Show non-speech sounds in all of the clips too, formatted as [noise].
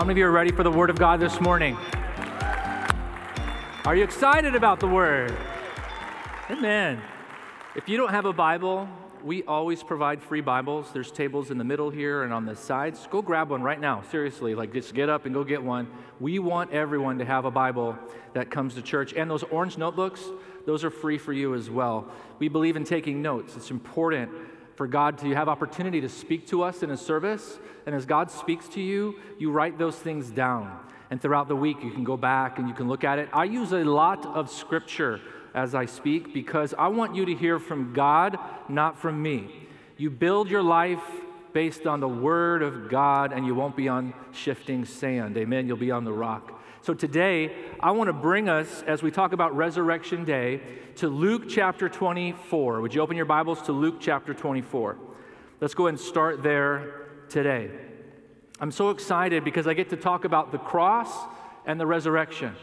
How many of you are ready for the Word of God this morning? Are you excited about the Word? Amen. If you don't have a Bible, we always provide free Bibles. There's tables in the middle here and on the sides. Go grab one right now. Seriously, like just get up and go get one. We want everyone to have a Bible that comes to church. And those orange notebooks, those are free for you as well. We believe in taking notes. It's important for God to have opportunity to speak to us in a service. And as God speaks to you, you write those things down. And throughout the week, you can go back and you can look at it. I use a lot of scripture as I speak because I want you to hear from God, not from me. You build your life based on the Word of God, and you won't be on shifting sand. Amen. You'll be on the rock. So today, I want to bring us, as we talk about Resurrection Day, to Luke chapter 24. Would you open your Bibles to Luke chapter 24? Let's go ahead and start there today. I'm so excited because I get to talk about the cross and the resurrection.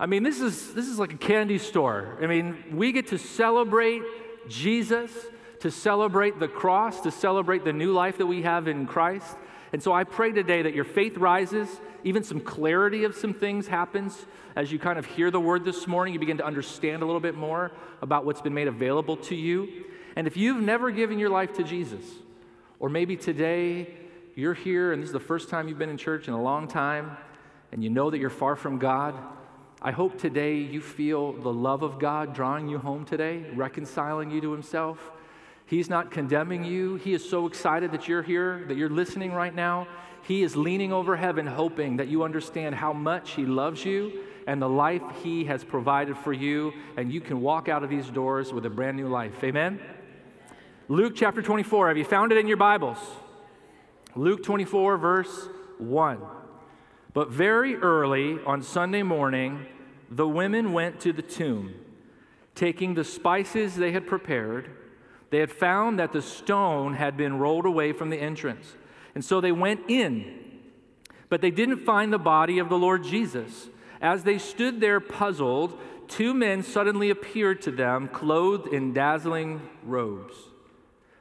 I mean, this is, this is like a candy store. I mean, we get to celebrate Jesus, to celebrate the cross, to celebrate the new life that we have in Christ. And so I pray today that your faith rises, even some clarity of some things happens as you kind of hear the word this morning. You begin to understand a little bit more about what's been made available to you. And if you've never given your life to Jesus, or maybe today you're here and this is the first time you've been in church in a long time, and you know that you're far from God, I hope today you feel the love of God drawing you home today, reconciling you to Himself. He's not condemning you. He is so excited that you're here, that you're listening right now. He is leaning over heaven, hoping that you understand how much He loves you and the life He has provided for you, and you can walk out of these doors with a brand new life. Amen? Luke chapter 24. Have you found it in your Bibles? Luke 24, verse 1. But very early on Sunday morning, the women went to the tomb, taking the spices they had prepared they had found that the stone had been rolled away from the entrance. And so they went in, but they didn't find the body of the Lord Jesus. As they stood there puzzled, two men suddenly appeared to them, clothed in dazzling robes.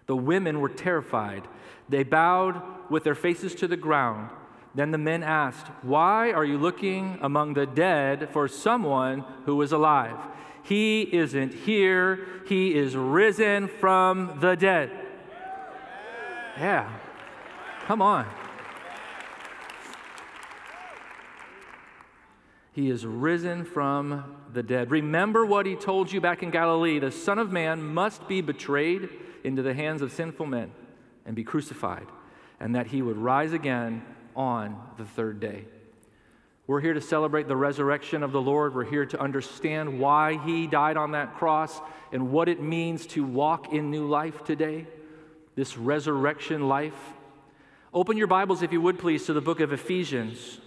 The women were terrified. They bowed with their faces to the ground. Then the men asked, Why are you looking among the dead for someone who is alive? He isn't here, He is risen from the dead. Yeah, come on. He is risen from the dead. Remember what he told you back in Galilee the Son of Man must be betrayed into the hands of sinful men and be crucified, and that he would rise again on the third day. We're here to celebrate the resurrection of the Lord. We're here to understand why He died on that cross and what it means to walk in new life today, this resurrection life. Open your Bibles, if you would please, to the book of Ephesians.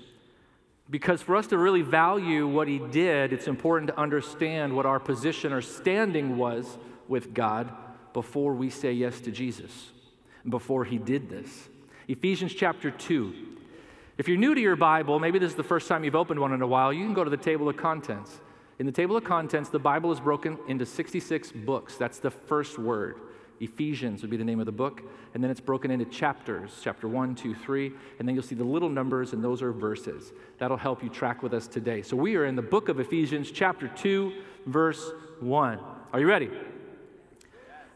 Because for us to really value what He did, it's important to understand what our position or standing was with God before we say yes to Jesus, before He did this. Ephesians chapter 2. If you're new to your Bible, maybe this is the first time you've opened one in a while, you can go to the table of contents. In the table of contents, the Bible is broken into 66 books. That's the first word. Ephesians would be the name of the book. And then it's broken into chapters chapter 1, 2, 3. And then you'll see the little numbers, and those are verses. That'll help you track with us today. So we are in the book of Ephesians, chapter 2, verse 1. Are you ready?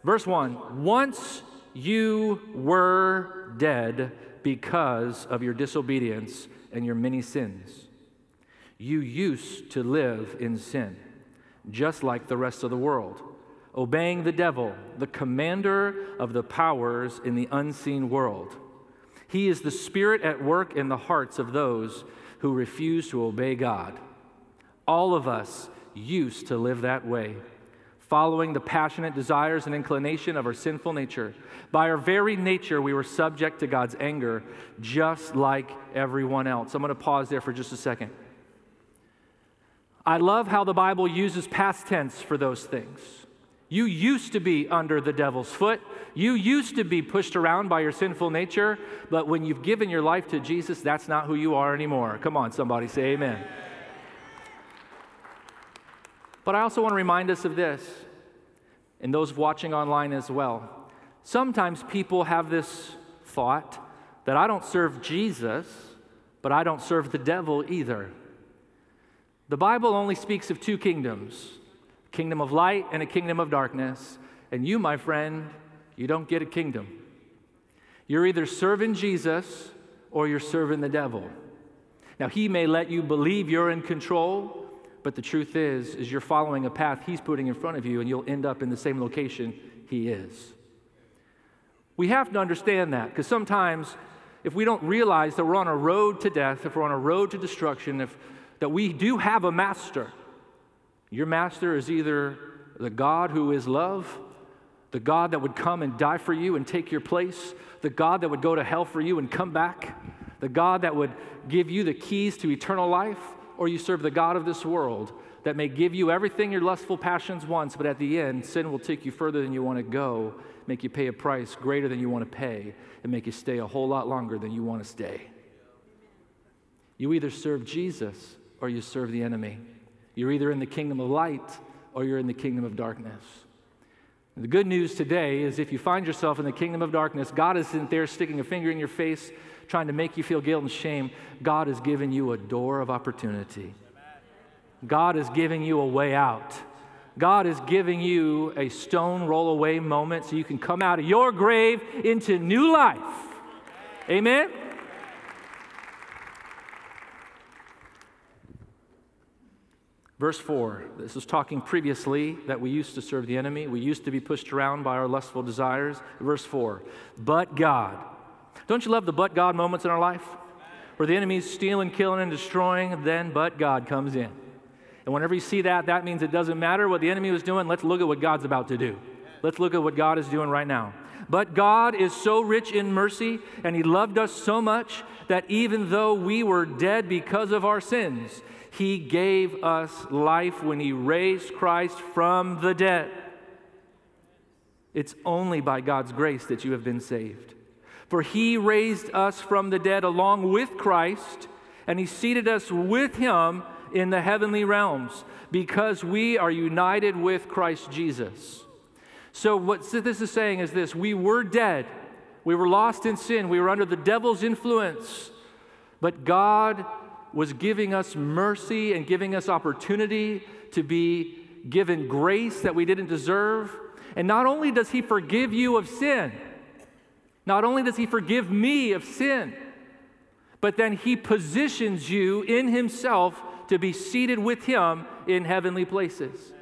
Verse 1 Once you were dead because of your disobedience and your many sins. You used to live in sin, just like the rest of the world, obeying the devil, the commander of the powers in the unseen world. He is the spirit at work in the hearts of those who refuse to obey God. All of us used to live that way following the passionate desires and inclination of our sinful nature. By our very nature, we were subject to God's anger, just like everyone else. I'm going to pause there for just a second. I love how the Bible uses past tense for those things. You used to be under the devil's foot. You used to be pushed around by your sinful nature, but when you've given your life to Jesus, that's not who you are anymore. Come on, somebody say amen. But I also want to remind us of this, and those watching online as well. Sometimes people have this thought that I don't serve Jesus, but I don't serve the devil either. The Bible only speaks of two kingdoms a kingdom of light and a kingdom of darkness. And you, my friend, you don't get a kingdom. You're either serving Jesus or you're serving the devil. Now, he may let you believe you're in control, but the truth is is you're following a path he's putting in front of you and you'll end up in the same location he is. We have to understand that because sometimes if we don't realize that we're on a road to death, if we're on a road to destruction, if that we do have a master. Your master is either the God who is love, the God that would come and die for you and take your place, the God that would go to hell for you and come back, the God that would give you the keys to eternal life, or you serve the God of this world that may give you everything your lustful passions wants, but at the end, sin will take you further than you want to go, make you pay a price greater than you want to pay, and make you stay a whole lot longer than you want to stay. You either serve Jesus or you serve the enemy. You're either in the kingdom of light or you're in the kingdom of darkness. The good news today is if you find yourself in the kingdom of darkness, God isn't there sticking a finger in your face trying to make you feel guilt and shame. God has given you a door of opportunity. God is giving you a way out. God is giving you a stone roll away moment so you can come out of your grave into new life. Amen? Verse 4, this is talking previously that we used to serve the enemy. We used to be pushed around by our lustful desires. Verse 4, but God. Don't you love the but God moments in our life? Where the enemy's stealing, killing, and destroying, then but God comes in. And whenever you see that, that means it doesn't matter what the enemy was doing. Let's look at what God's about to do. Let's look at what God is doing right now. But God is so rich in mercy, and He loved us so much that even though we were dead because of our sins, he gave us life when He raised Christ from the dead. It's only by God's grace that you have been saved. For He raised us from the dead along with Christ, and He seated us with Him in the heavenly realms because we are united with Christ Jesus. So, what this is saying is this we were dead, we were lost in sin, we were under the devil's influence, but God was giving us mercy and giving us opportunity to be given grace that we didn't deserve. And not only does He forgive you of sin, not only does He forgive me of sin, but then He positions you in Himself to be seated with Him in heavenly places.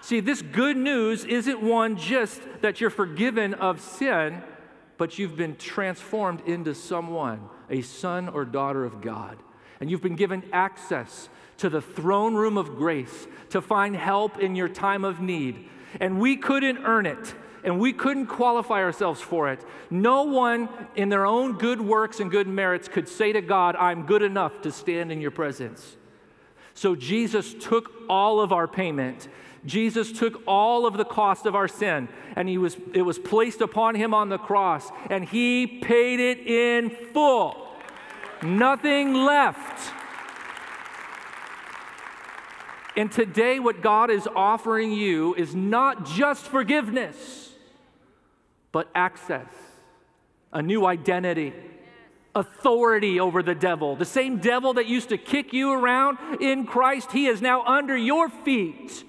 See, this good news isn't one just that you're forgiven of sin, but you've been transformed into someone, a son or daughter of God and you've been given access to the throne room of grace to find help in your time of need. And we couldn't earn it and we couldn't qualify ourselves for it. No one in their own good works and good merits could say to God, I'm good enough to stand in your presence. So Jesus took all of our payment. Jesus took all of the cost of our sin and he was, it was placed upon him on the cross and he paid it in full nothing left. And today, what God is offering you is not just forgiveness, but access, a new identity, authority over the devil. The same devil that used to kick you around in Christ, he is now under your feet.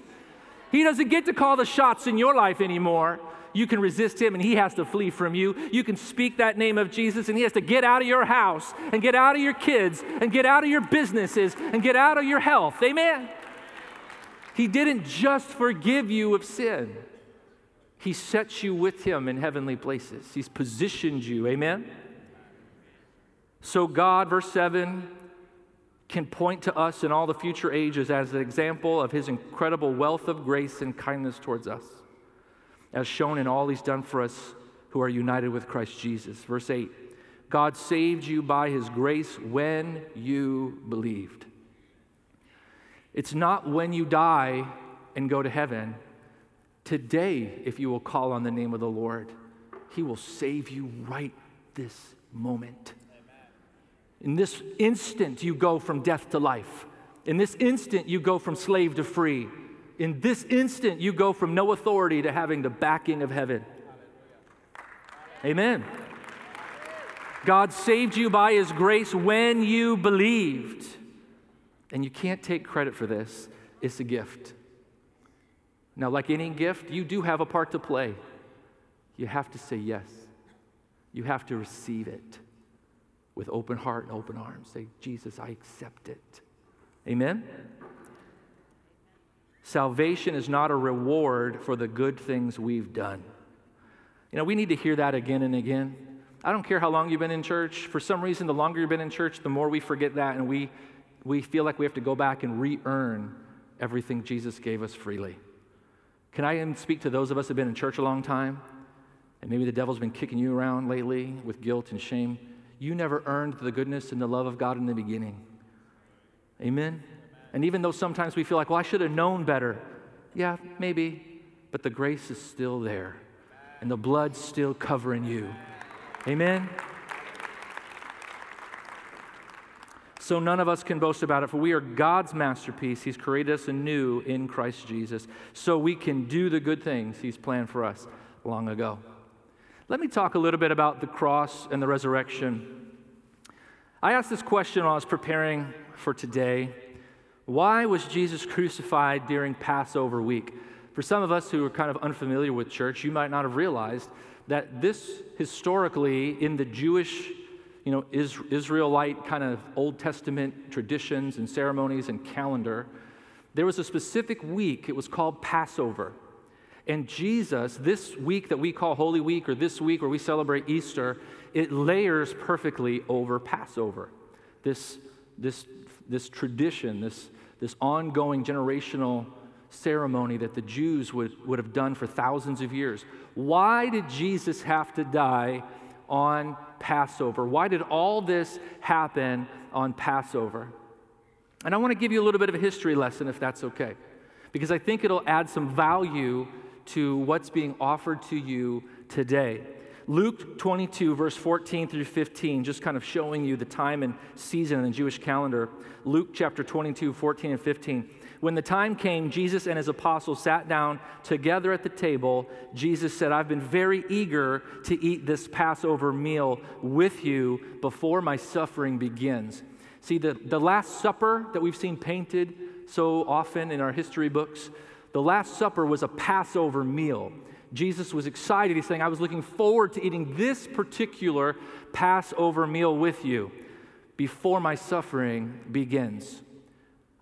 He doesn't get to call the shots in your life anymore you can resist him and he has to flee from you. You can speak that name of Jesus and he has to get out of your house and get out of your kids and get out of your businesses and get out of your health. Amen. He didn't just forgive you of sin. He sets you with him in heavenly places. He's positioned you. Amen. So God, verse 7, can point to us in all the future ages as an example of his incredible wealth of grace and kindness towards us as shown in all he's done for us who are united with Christ Jesus. Verse 8 God saved you by his grace when you believed. It's not when you die and go to heaven. Today, if you will call on the name of the Lord, he will save you right this moment. In this instant, you go from death to life. In this instant, you go from slave to free in this instant, you go from no authority to having the backing of heaven. Amen. God saved you by his grace when you believed. And you can't take credit for this, it's a gift. Now, like any gift, you do have a part to play. You have to say yes, you have to receive it with open heart and open arms. Say, Jesus, I accept it. Amen? Salvation is not a reward for the good things we've done. You know, we need to hear that again and again. I don't care how long you've been in church. For some reason, the longer you've been in church, the more we forget that and we, we feel like we have to go back and re earn everything Jesus gave us freely. Can I speak to those of us who have been in church a long time? And maybe the devil's been kicking you around lately with guilt and shame. You never earned the goodness and the love of God in the beginning. Amen? And even though sometimes we feel like, well, I should have known better. Yeah, maybe. But the grace is still there, and the blood's still covering you. Amen? So none of us can boast about it, for we are God's masterpiece. He's created us anew in Christ Jesus, so we can do the good things He's planned for us long ago. Let me talk a little bit about the cross and the resurrection. I asked this question while I was preparing for today. Why was Jesus crucified during Passover week? For some of us who are kind of unfamiliar with church, you might not have realized that this historically in the Jewish, you know, Israelite kind of Old Testament traditions and ceremonies and calendar, there was a specific week, it was called Passover. And Jesus, this week that we call Holy Week, or this week where we celebrate Easter, it layers perfectly over Passover. This, this, this tradition, this, this ongoing generational ceremony that the Jews would, would have done for thousands of years. Why did Jesus have to die on Passover? Why did all this happen on Passover? And I want to give you a little bit of a history lesson, if that's okay, because I think it'll add some value to what's being offered to you today. Luke 22, verse 14 through 15, just kind of showing you the time and season in the Jewish calendar. Luke chapter 22, 14 and 15. When the time came, Jesus and his apostles sat down together at the table. Jesus said, I've been very eager to eat this Passover meal with you before my suffering begins. See, the, the Last Supper that we've seen painted so often in our history books, the Last Supper was a Passover meal. Jesus was excited. He's saying, I was looking forward to eating this particular Passover meal with you before my suffering begins.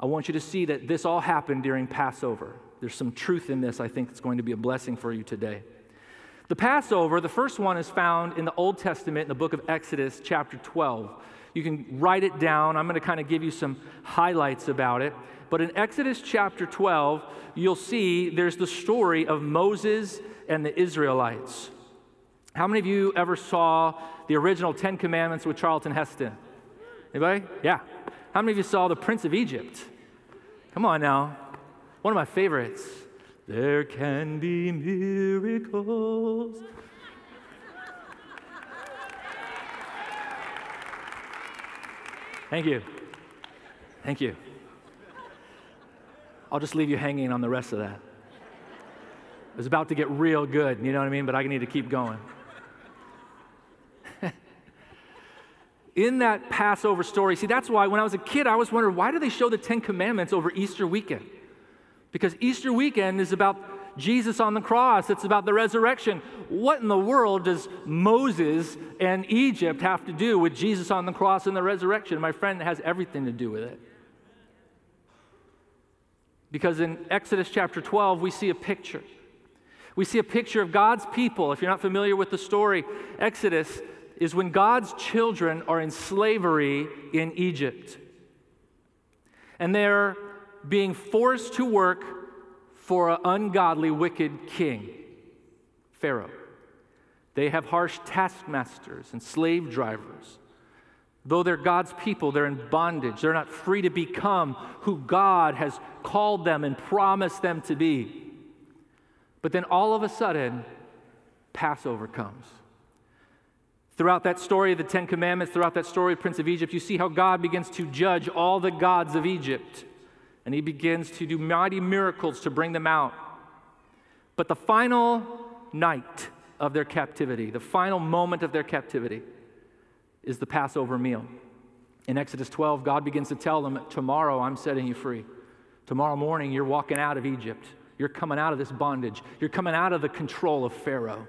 I want you to see that this all happened during Passover. There's some truth in this, I think it's going to be a blessing for you today. The Passover, the first one is found in the Old Testament in the book of Exodus, chapter 12. You can write it down. I'm going to kind of give you some highlights about it. But in Exodus chapter 12, you'll see there's the story of Moses and the Israelites. How many of you ever saw the original Ten Commandments with Charlton Heston? Anybody? Yeah. How many of you saw The Prince of Egypt? Come on now. One of my favorites. There can be miracles. Thank you. Thank you. I'll just leave you hanging on the rest of that. It was about to get real good, you know what I mean? But I need to keep going. In that Passover story, see, that's why when I was a kid, I always wondered why do they show the Ten Commandments over Easter weekend? Because Easter weekend is about Jesus on the cross, it's about the resurrection. What in the world does Moses and Egypt have to do with Jesus on the cross and the resurrection? My friend, has everything to do with it. Because in Exodus chapter 12, we see a picture. We see a picture of God's people. If you're not familiar with the story, Exodus is when God's children are in slavery in Egypt. And they're being forced to work for an ungodly, wicked king, Pharaoh. They have harsh taskmasters and slave drivers. Though they're God's people, they're in bondage. They're not free to become who God has called them and promised them to be. But then all of a sudden, Passover comes. Throughout that story of the Ten Commandments, throughout that story of Prince of Egypt, you see how God begins to judge all the gods of Egypt. And he begins to do mighty miracles to bring them out. But the final night of their captivity, the final moment of their captivity, is the Passover meal. In Exodus 12, God begins to tell them, Tomorrow I'm setting you free. Tomorrow morning you're walking out of Egypt. You're coming out of this bondage. You're coming out of the control of Pharaoh.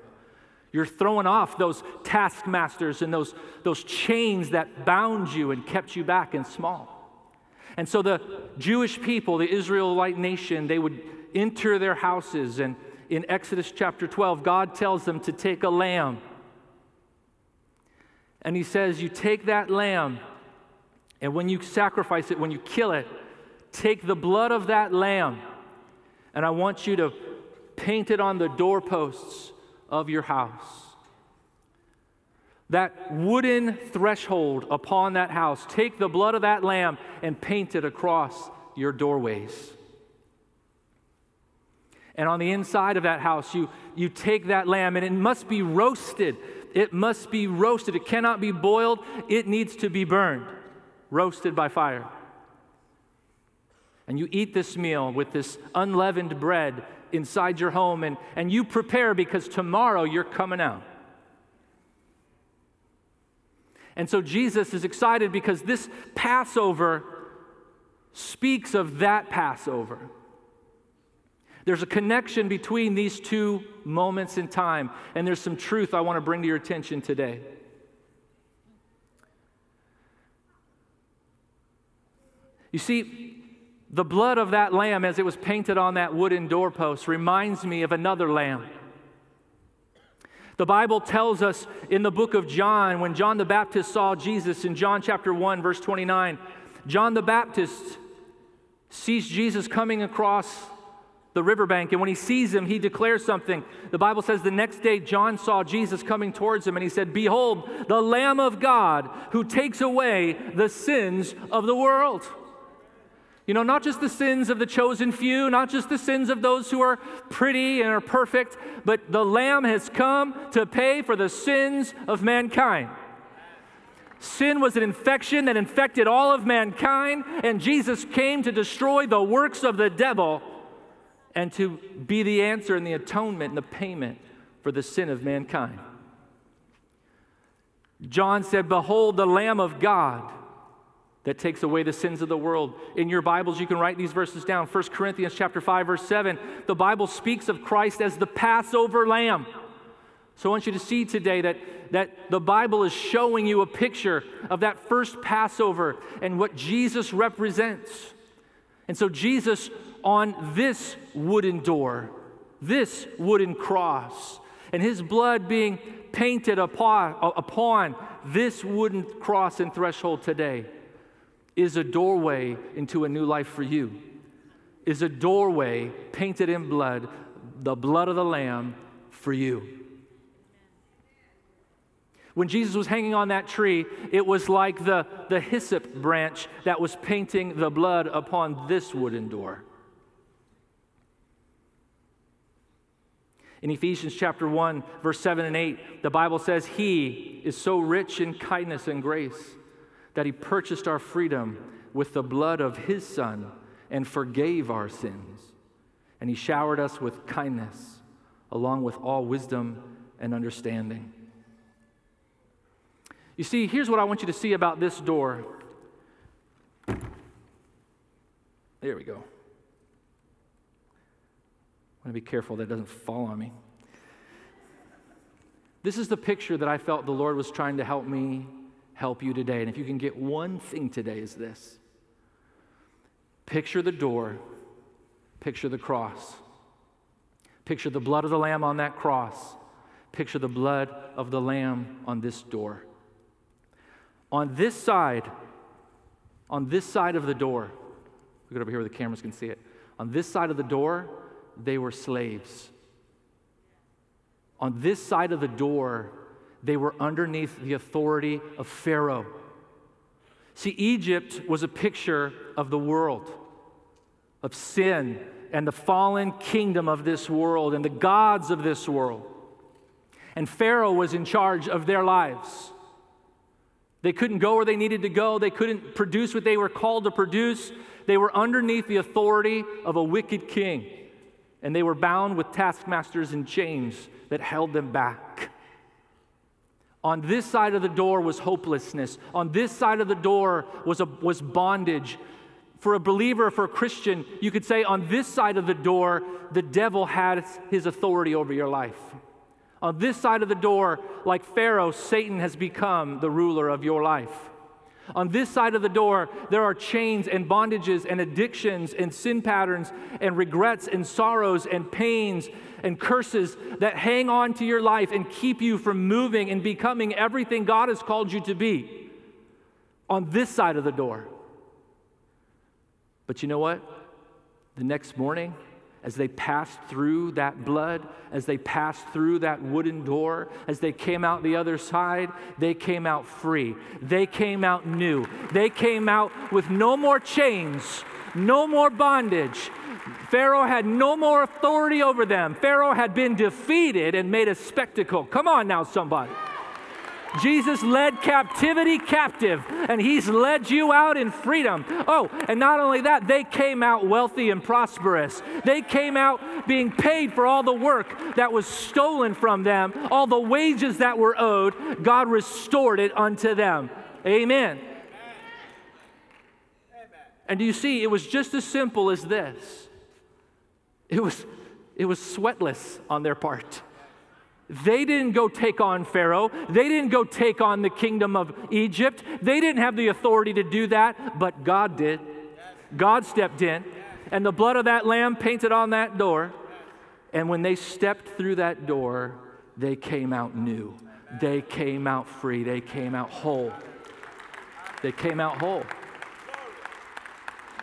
You're throwing off those taskmasters and those, those chains that bound you and kept you back and small. And so the Jewish people, the Israelite nation, they would enter their houses. And in Exodus chapter 12, God tells them to take a lamb. And He says, You take that lamb, and when you sacrifice it, when you kill it, take the blood of that lamb, and I want you to paint it on the doorposts of your house. That wooden threshold upon that house, take the blood of that lamb and paint it across your doorways. And on the inside of that house, you, you take that lamb and it must be roasted. It must be roasted. It cannot be boiled. It needs to be burned, roasted by fire. And you eat this meal with this unleavened bread inside your home and, and you prepare because tomorrow you're coming out. And so Jesus is excited because this Passover speaks of that Passover. There's a connection between these two moments in time, and there's some truth I want to bring to your attention today. You see, the blood of that lamb, as it was painted on that wooden doorpost, reminds me of another lamb. The Bible tells us in the book of John, when John the Baptist saw Jesus in John chapter 1, verse 29, John the Baptist sees Jesus coming across the riverbank, and when he sees him, he declares something. The Bible says the next day John saw Jesus coming towards him, and he said, Behold, the Lamb of God who takes away the sins of the world. You know, not just the sins of the chosen few, not just the sins of those who are pretty and are perfect, but the Lamb has come to pay for the sins of mankind. Sin was an infection that infected all of mankind, and Jesus came to destroy the works of the devil and to be the answer and the atonement and the payment for the sin of mankind. John said, Behold, the Lamb of God that takes away the sins of the world. In your Bibles, you can write these verses down. 1 Corinthians chapter 5, verse 7. The Bible speaks of Christ as the Passover lamb. So I want you to see today that, that the Bible is showing you a picture of that first Passover and what Jesus represents. And so Jesus on this wooden door, this wooden cross, and his blood being painted upon, upon this wooden cross and threshold today is a doorway into a new life for you, is a doorway painted in blood, the blood of the Lamb for you. When Jesus was hanging on that tree, it was like the, the hyssop branch that was painting the blood upon this wooden door. In Ephesians chapter 1, verse 7 and 8, the Bible says, He is so rich in kindness and grace that he purchased our freedom with the blood of his Son and forgave our sins. And he showered us with kindness, along with all wisdom and understanding. You see, here's what I want you to see about this door. There we go. I want to be careful that it doesn't fall on me. This is the picture that I felt the Lord was trying to help me help you today. And if you can get one thing today, is this picture the door, picture the cross, picture the blood of the Lamb on that cross, picture the blood of the Lamb on this door. On this side, on this side of the door, look over here where the cameras can see it. On this side of the door, they were slaves. On this side of the door, they were underneath the authority of Pharaoh. See, Egypt was a picture of the world, of sin and the fallen kingdom of this world and the gods of this world. And Pharaoh was in charge of their lives. They couldn't go where they needed to go, they couldn't produce what they were called to produce. They were underneath the authority of a wicked king, and they were bound with taskmasters and chains that held them back. On this side of the door was hopelessness. On this side of the door was, a, was bondage. For a believer, for a Christian, you could say on this side of the door, the devil had his authority over your life. On this side of the door, like Pharaoh, Satan has become the ruler of your life. On this side of the door, there are chains and bondages and addictions and sin patterns and regrets and sorrows and pains and curses that hang on to your life and keep you from moving and becoming everything God has called you to be. On this side of the door. But you know what? The next morning, as they passed through that blood, as they passed through that wooden door, as they came out the other side, they came out free. They came out new. They came out with no more chains, no more bondage. Pharaoh had no more authority over them. Pharaoh had been defeated and made a spectacle. Come on now, somebody. Jesus led captivity captive, and He's led you out in freedom. Oh, and not only that, they came out wealthy and prosperous. They came out being paid for all the work that was stolen from them, all the wages that were owed. God restored it unto them. Amen. And do you see, it was just as simple as this. It was, it was sweatless on their part. They didn't go take on Pharaoh. They didn't go take on the kingdom of Egypt. They didn't have the authority to do that, but God did. God stepped in, and the blood of that lamb painted on that door. And when they stepped through that door, they came out new. They came out free. They came out whole. They came out whole.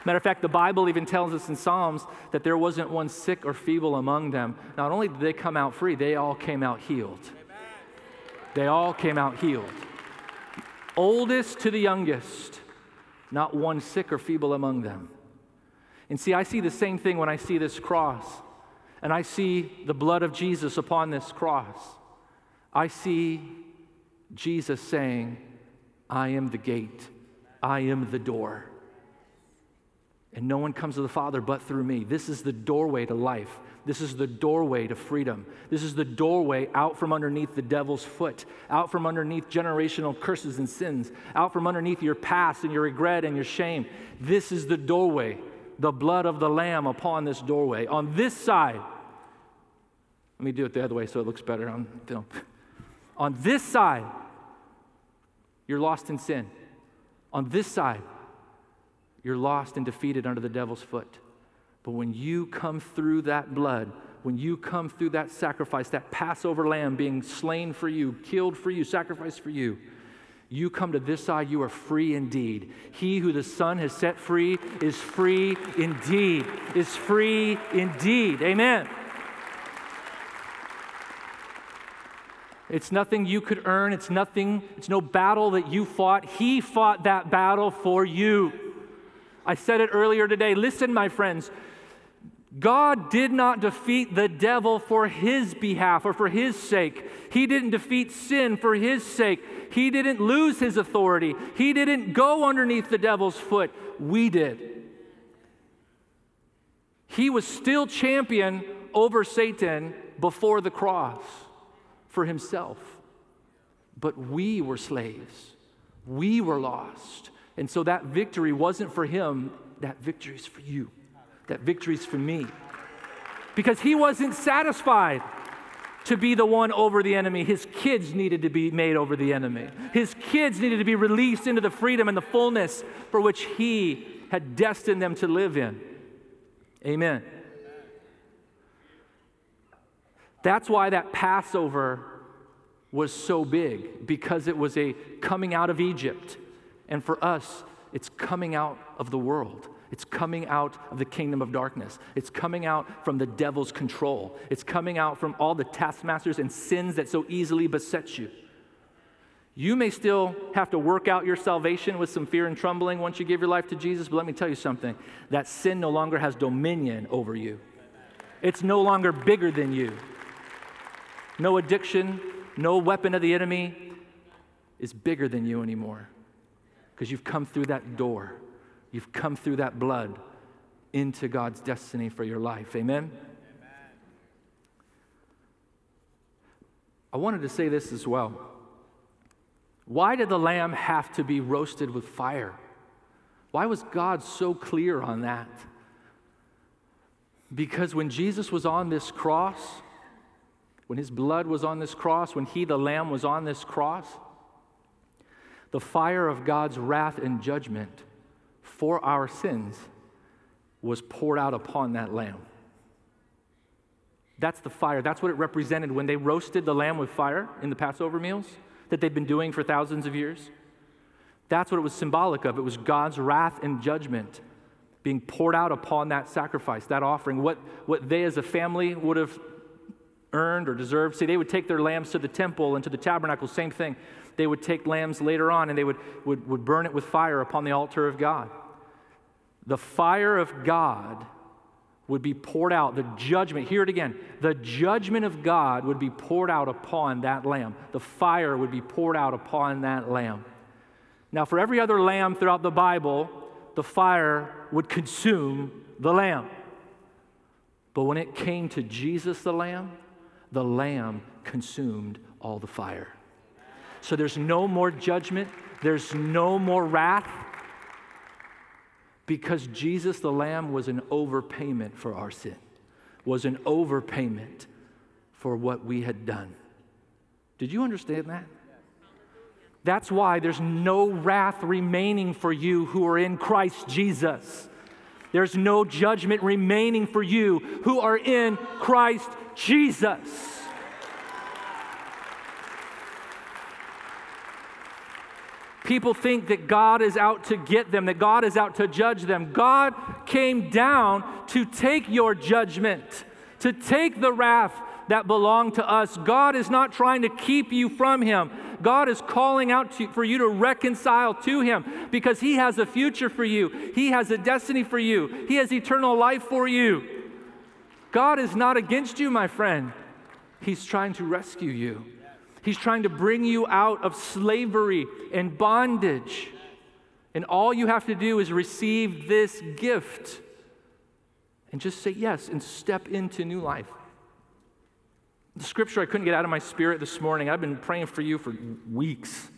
Matter of fact, the Bible even tells us in Psalms that there wasn't one sick or feeble among them. Not only did they come out free, they all came out healed. They all came out healed. Oldest to the youngest, not one sick or feeble among them. And see, I see the same thing when I see this cross, and I see the blood of Jesus upon this cross. I see Jesus saying, I am the gate, I am the door. And no one comes to the Father but through me. This is the doorway to life. This is the doorway to freedom. This is the doorway out from underneath the devil's foot, out from underneath generational curses and sins, out from underneath your past and your regret and your shame. This is the doorway, the blood of the Lamb upon this doorway. On this side, let me do it the other way so it looks better on film. [laughs] on this side, you're lost in sin. On this side, you're lost and defeated under the devil's foot. But when you come through that blood, when you come through that sacrifice, that Passover lamb being slain for you, killed for you, sacrificed for you, you come to this side, you are free indeed. He who the Son has set free is free indeed, is free indeed. Amen. It's nothing you could earn. It's nothing, it's no battle that you fought. He fought that battle for you. I said it earlier today. Listen, my friends. God did not defeat the devil for his behalf or for his sake. He didn't defeat sin for his sake. He didn't lose his authority. He didn't go underneath the devil's foot. We did. He was still champion over Satan before the cross for himself. But we were slaves. We were lost. And so that victory wasn't for him, that victory is for you. That victory is for me. Because he wasn't satisfied to be the one over the enemy. His kids needed to be made over the enemy. His kids needed to be released into the freedom and the fullness for which he had destined them to live in. Amen. That's why that Passover was so big, because it was a coming out of Egypt. And for us, it's coming out of the world. It's coming out of the kingdom of darkness. It's coming out from the devil's control. It's coming out from all the taskmasters and sins that so easily beset you. You may still have to work out your salvation with some fear and trembling once you give your life to Jesus, but let me tell you something that sin no longer has dominion over you. It's no longer bigger than you. No addiction, no weapon of the enemy is bigger than you anymore because you've come through that door. You've come through that blood into God's destiny for your life. Amen? Amen? I wanted to say this as well. Why did the lamb have to be roasted with fire? Why was God so clear on that? Because when Jesus was on this cross, when his blood was on this cross, when he, the lamb, was on this cross, the fire of God's wrath and judgment for our sins was poured out upon that lamb. That's the fire. That's what it represented when they roasted the lamb with fire in the Passover meals that they've been doing for thousands of years. That's what it was symbolic of. It was God's wrath and judgment being poured out upon that sacrifice, that offering. What, what they as a family would have earned or deserved. See, they would take their lambs to the temple and to the tabernacle, same thing. They would take lambs later on and they would, would, would burn it with fire upon the altar of God. The fire of God would be poured out. The judgment, hear it again. The judgment of God would be poured out upon that lamb. The fire would be poured out upon that lamb. Now, for every other lamb throughout the Bible, the fire would consume the lamb. But when it came to Jesus the lamb, the lamb consumed all the fire. So there's no more judgment, there's no more wrath because Jesus the Lamb was an overpayment for our sin, was an overpayment for what we had done. Did you understand that? That's why there's no wrath remaining for you who are in Christ Jesus. There's no judgment remaining for you who are in Christ Jesus. People think that God is out to get them, that God is out to judge them. God came down to take your judgment, to take the wrath that belonged to us. God is not trying to keep you from Him. God is calling out to, for you to reconcile to Him because He has a future for you, He has a destiny for you, He has eternal life for you. God is not against you, my friend. He's trying to rescue you. He's trying to bring you out of slavery and bondage. And all you have to do is receive this gift and just say yes and step into new life. The scripture I couldn't get out of my spirit this morning, I've been praying for you for weeks,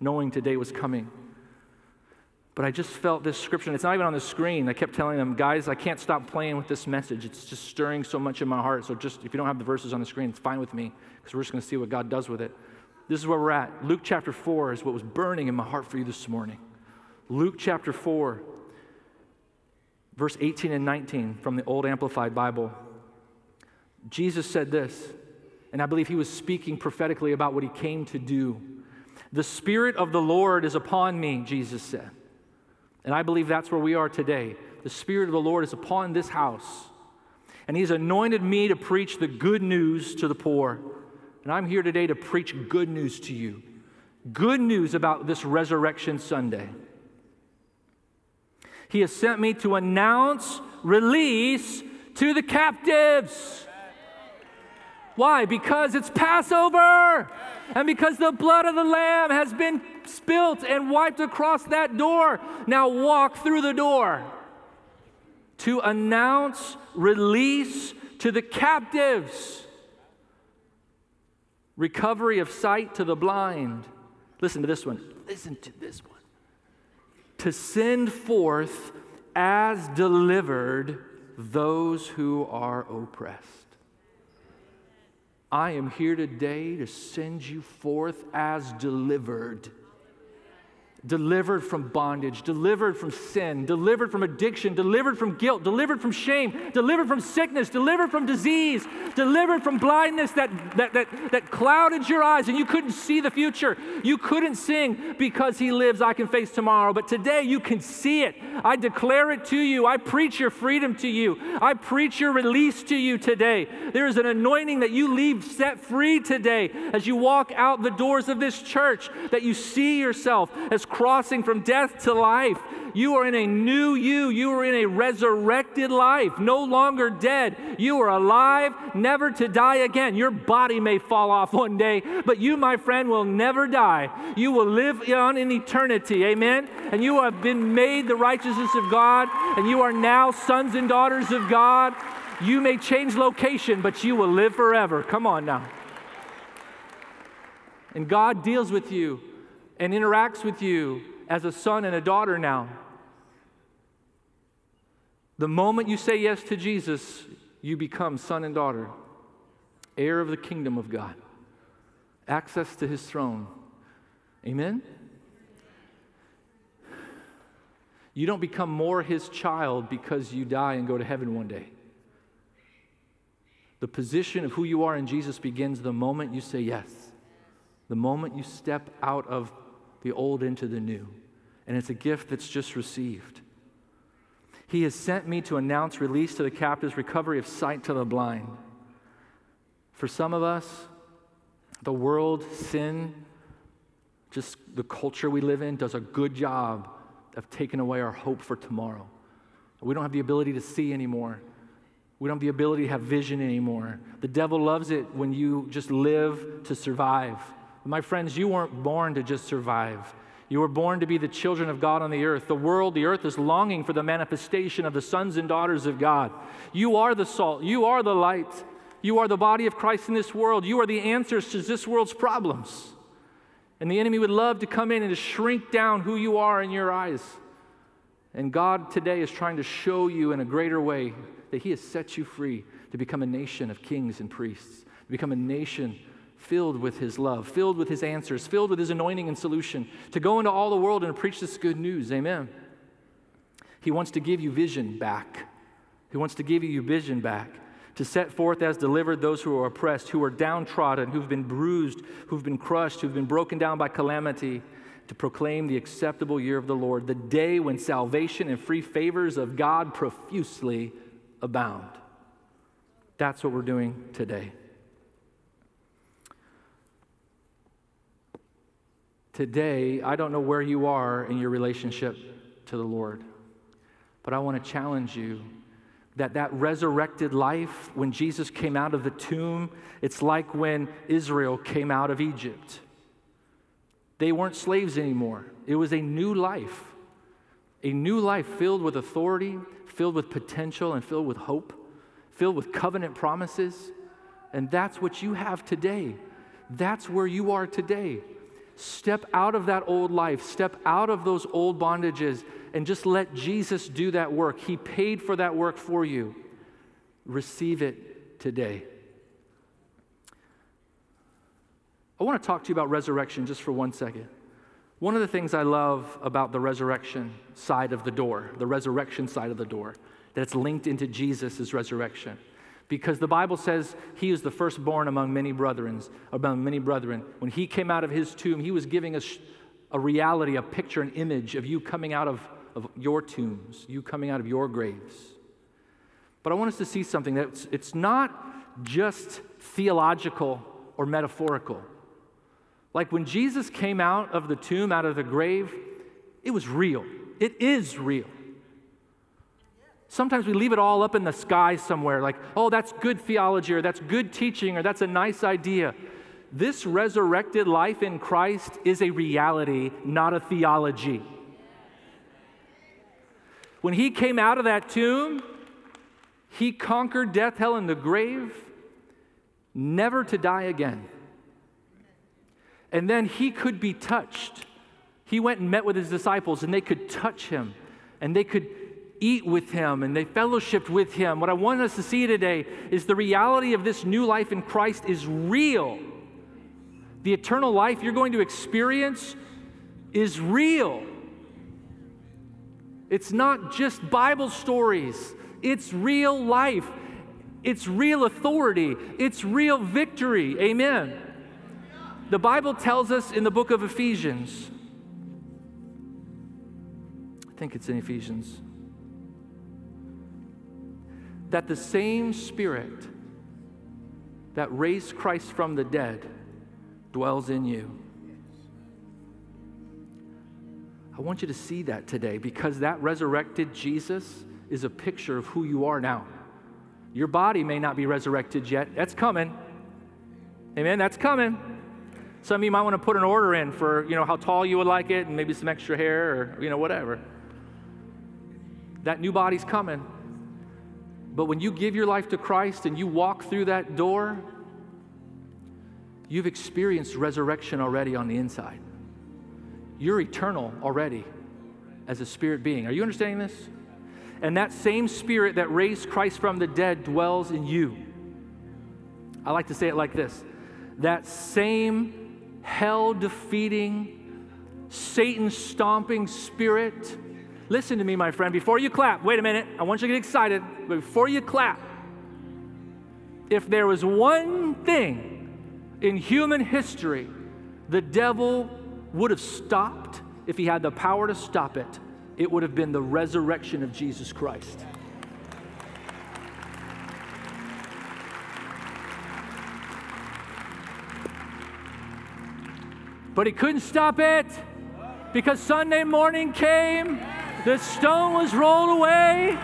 knowing today was coming. But I just felt this scripture, and it's not even on the screen. I kept telling them, guys, I can't stop playing with this message. It's just stirring so much in my heart. So just if you don't have the verses on the screen, it's fine with me because we're just going to see what God does with it. This is where we're at. Luke chapter 4 is what was burning in my heart for you this morning. Luke chapter 4, verse 18 and 19 from the Old Amplified Bible. Jesus said this, and I believe he was speaking prophetically about what he came to do. The Spirit of the Lord is upon me, Jesus said. And I believe that's where we are today. The Spirit of the Lord is upon this house. And He's anointed me to preach the good news to the poor. And I'm here today to preach good news to you. Good news about this Resurrection Sunday. He has sent me to announce release to the captives. Why? Because it's Passover. And because the blood of the Lamb has been spilt and wiped across that door. Now walk through the door to announce release to the captives, recovery of sight to the blind. Listen to this one. Listen to this one. To send forth as delivered those who are oppressed. I am here today to send you forth as delivered delivered from bondage, delivered from sin, delivered from addiction, delivered from guilt, delivered from shame, delivered from sickness, delivered from disease, delivered from blindness that, that, that, that clouded your eyes and you couldn't see the future. You couldn't sing because he lives, I can face tomorrow. But today you can see it. I declare it to you. I preach your freedom to you. I preach your release to you today. There is an anointing that you leave set free today as you walk out the doors of this church, that you see yourself as crossing from death to life. You are in a new you. You are in a resurrected life, no longer dead. You are alive, never to die again. Your body may fall off one day, but you, my friend, will never die. You will live on in eternity. Amen. And you have been made the righteousness of God, and you are now sons and daughters of God. You may change location, but you will live forever. Come on now. And God deals with you and interacts with you as a son and a daughter now. The moment you say yes to Jesus, you become son and daughter, heir of the kingdom of God, access to his throne. Amen? You don't become more his child because you die and go to heaven one day. The position of who you are in Jesus begins the moment you say yes, the moment you step out of the old into the new. And it's a gift that's just received. He has sent me to announce release to the captives, recovery of sight to the blind. For some of us, the world, sin, just the culture we live in does a good job of taking away our hope for tomorrow. We don't have the ability to see anymore. We don't have the ability to have vision anymore. The devil loves it when you just live to survive. My friends, you weren't born to just survive. You were born to be the children of God on the earth. The world, the earth is longing for the manifestation of the sons and daughters of God. You are the salt. You are the light. You are the body of Christ in this world. You are the answers to this world's problems. And the enemy would love to come in and to shrink down who you are in your eyes. And God today is trying to show you in a greater way that He has set you free to become a nation of kings and priests, to become a nation filled with His love, filled with His answers, filled with His anointing and solution, to go into all the world and preach this good news. Amen. He wants to give you vision back. He wants to give you vision back to set forth as delivered those who are oppressed, who are downtrodden, who've been bruised, who've been crushed, who've been broken down by calamity, to proclaim the acceptable year of the Lord, the day when salvation and free favors of God profusely abound. That's what we're doing today. Today, I don't know where you are in your relationship to the Lord, but I want to challenge you that that resurrected life when Jesus came out of the tomb, it's like when Israel came out of Egypt. They weren't slaves anymore. It was a new life. A new life filled with authority, filled with potential, and filled with hope, filled with covenant promises. And that's what you have today. That's where you are today. Step out of that old life, step out of those old bondages, and just let Jesus do that work. He paid for that work for you. Receive it today. I want to talk to you about resurrection just for one second. One of the things I love about the resurrection side of the door, the resurrection side of the door, that it's linked into Jesus' resurrection. Because the Bible says he is the firstborn among many brethren, among many brethren. When he came out of his tomb, he was giving us a reality, a picture, an image of you coming out of of your tombs, you coming out of your graves. But I want us to see something that it's, it's not just theological or metaphorical. Like when Jesus came out of the tomb, out of the grave, it was real. It is real. Sometimes we leave it all up in the sky somewhere, like, oh, that's good theology, or that's good teaching, or that's a nice idea. This resurrected life in Christ is a reality, not a theology. When he came out of that tomb, he conquered death, hell, and the grave, never to die again. And then he could be touched. He went and met with his disciples, and they could touch him, and they could eat with him, and they fellowshipped with him. What I want us to see today is the reality of this new life in Christ is real. The eternal life you're going to experience is real. It's not just Bible stories, it's real life, it's real authority, it's real victory. Amen. The Bible tells us in the book of Ephesians, I think it's in Ephesians, that the same Spirit that raised Christ from the dead dwells in you. I want you to see that today because that resurrected Jesus is a picture of who you are now. Your body may not be resurrected yet. That's coming. Amen. That's coming. Some of you might want to put an order in for, you know, how tall you would like it and maybe some extra hair or, you know, whatever. That new body's coming. But when you give your life to Christ and you walk through that door, you've experienced resurrection already on the inside. you're eternal already as a spirit being. Are you understanding this? And that same spirit that raised Christ from the dead dwells in you. I like to say it like this that same hell defeating, Satan stomping spirit. Listen to me, my friend. Before you clap, wait a minute. I want you to get excited. But before you clap, if there was one thing in human history the devil would have stopped if he had the power to stop it, it would have been the resurrection of Jesus Christ. But he couldn't stop it because Sunday morning came, the stone was rolled away,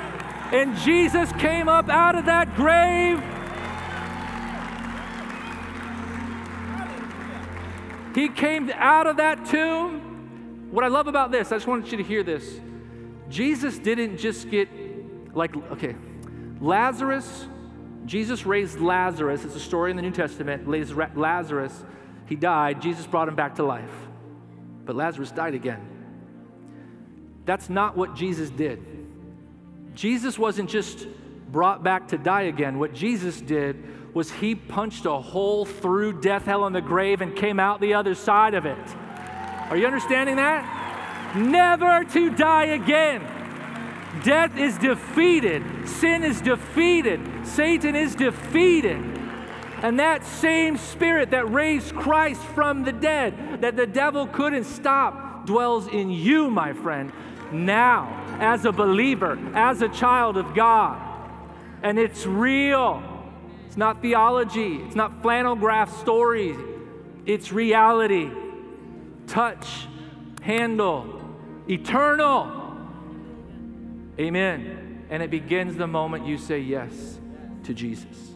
and Jesus came up out of that grave. He came out of that tomb. What I love about this, I just wanted you to hear this. Jesus didn't just get, like, okay, Lazarus, Jesus raised Lazarus. It's a story in the New Testament. Lazarus he died, Jesus brought him back to life. But Lazarus died again. That's not what Jesus did. Jesus wasn't just brought back to die again. What Jesus did was he punched a hole through death, hell, and the grave and came out the other side of it. Are you understanding that? Never to die again. Death is defeated, sin is defeated, Satan is defeated. And that same spirit that raised Christ from the dead, that the devil couldn't stop, dwells in you, my friend, now, as a believer, as a child of God. And it's real. It's not theology, it's not flannel graph stories, it's reality. Touch, handle, eternal. Amen. And it begins the moment you say yes to Jesus.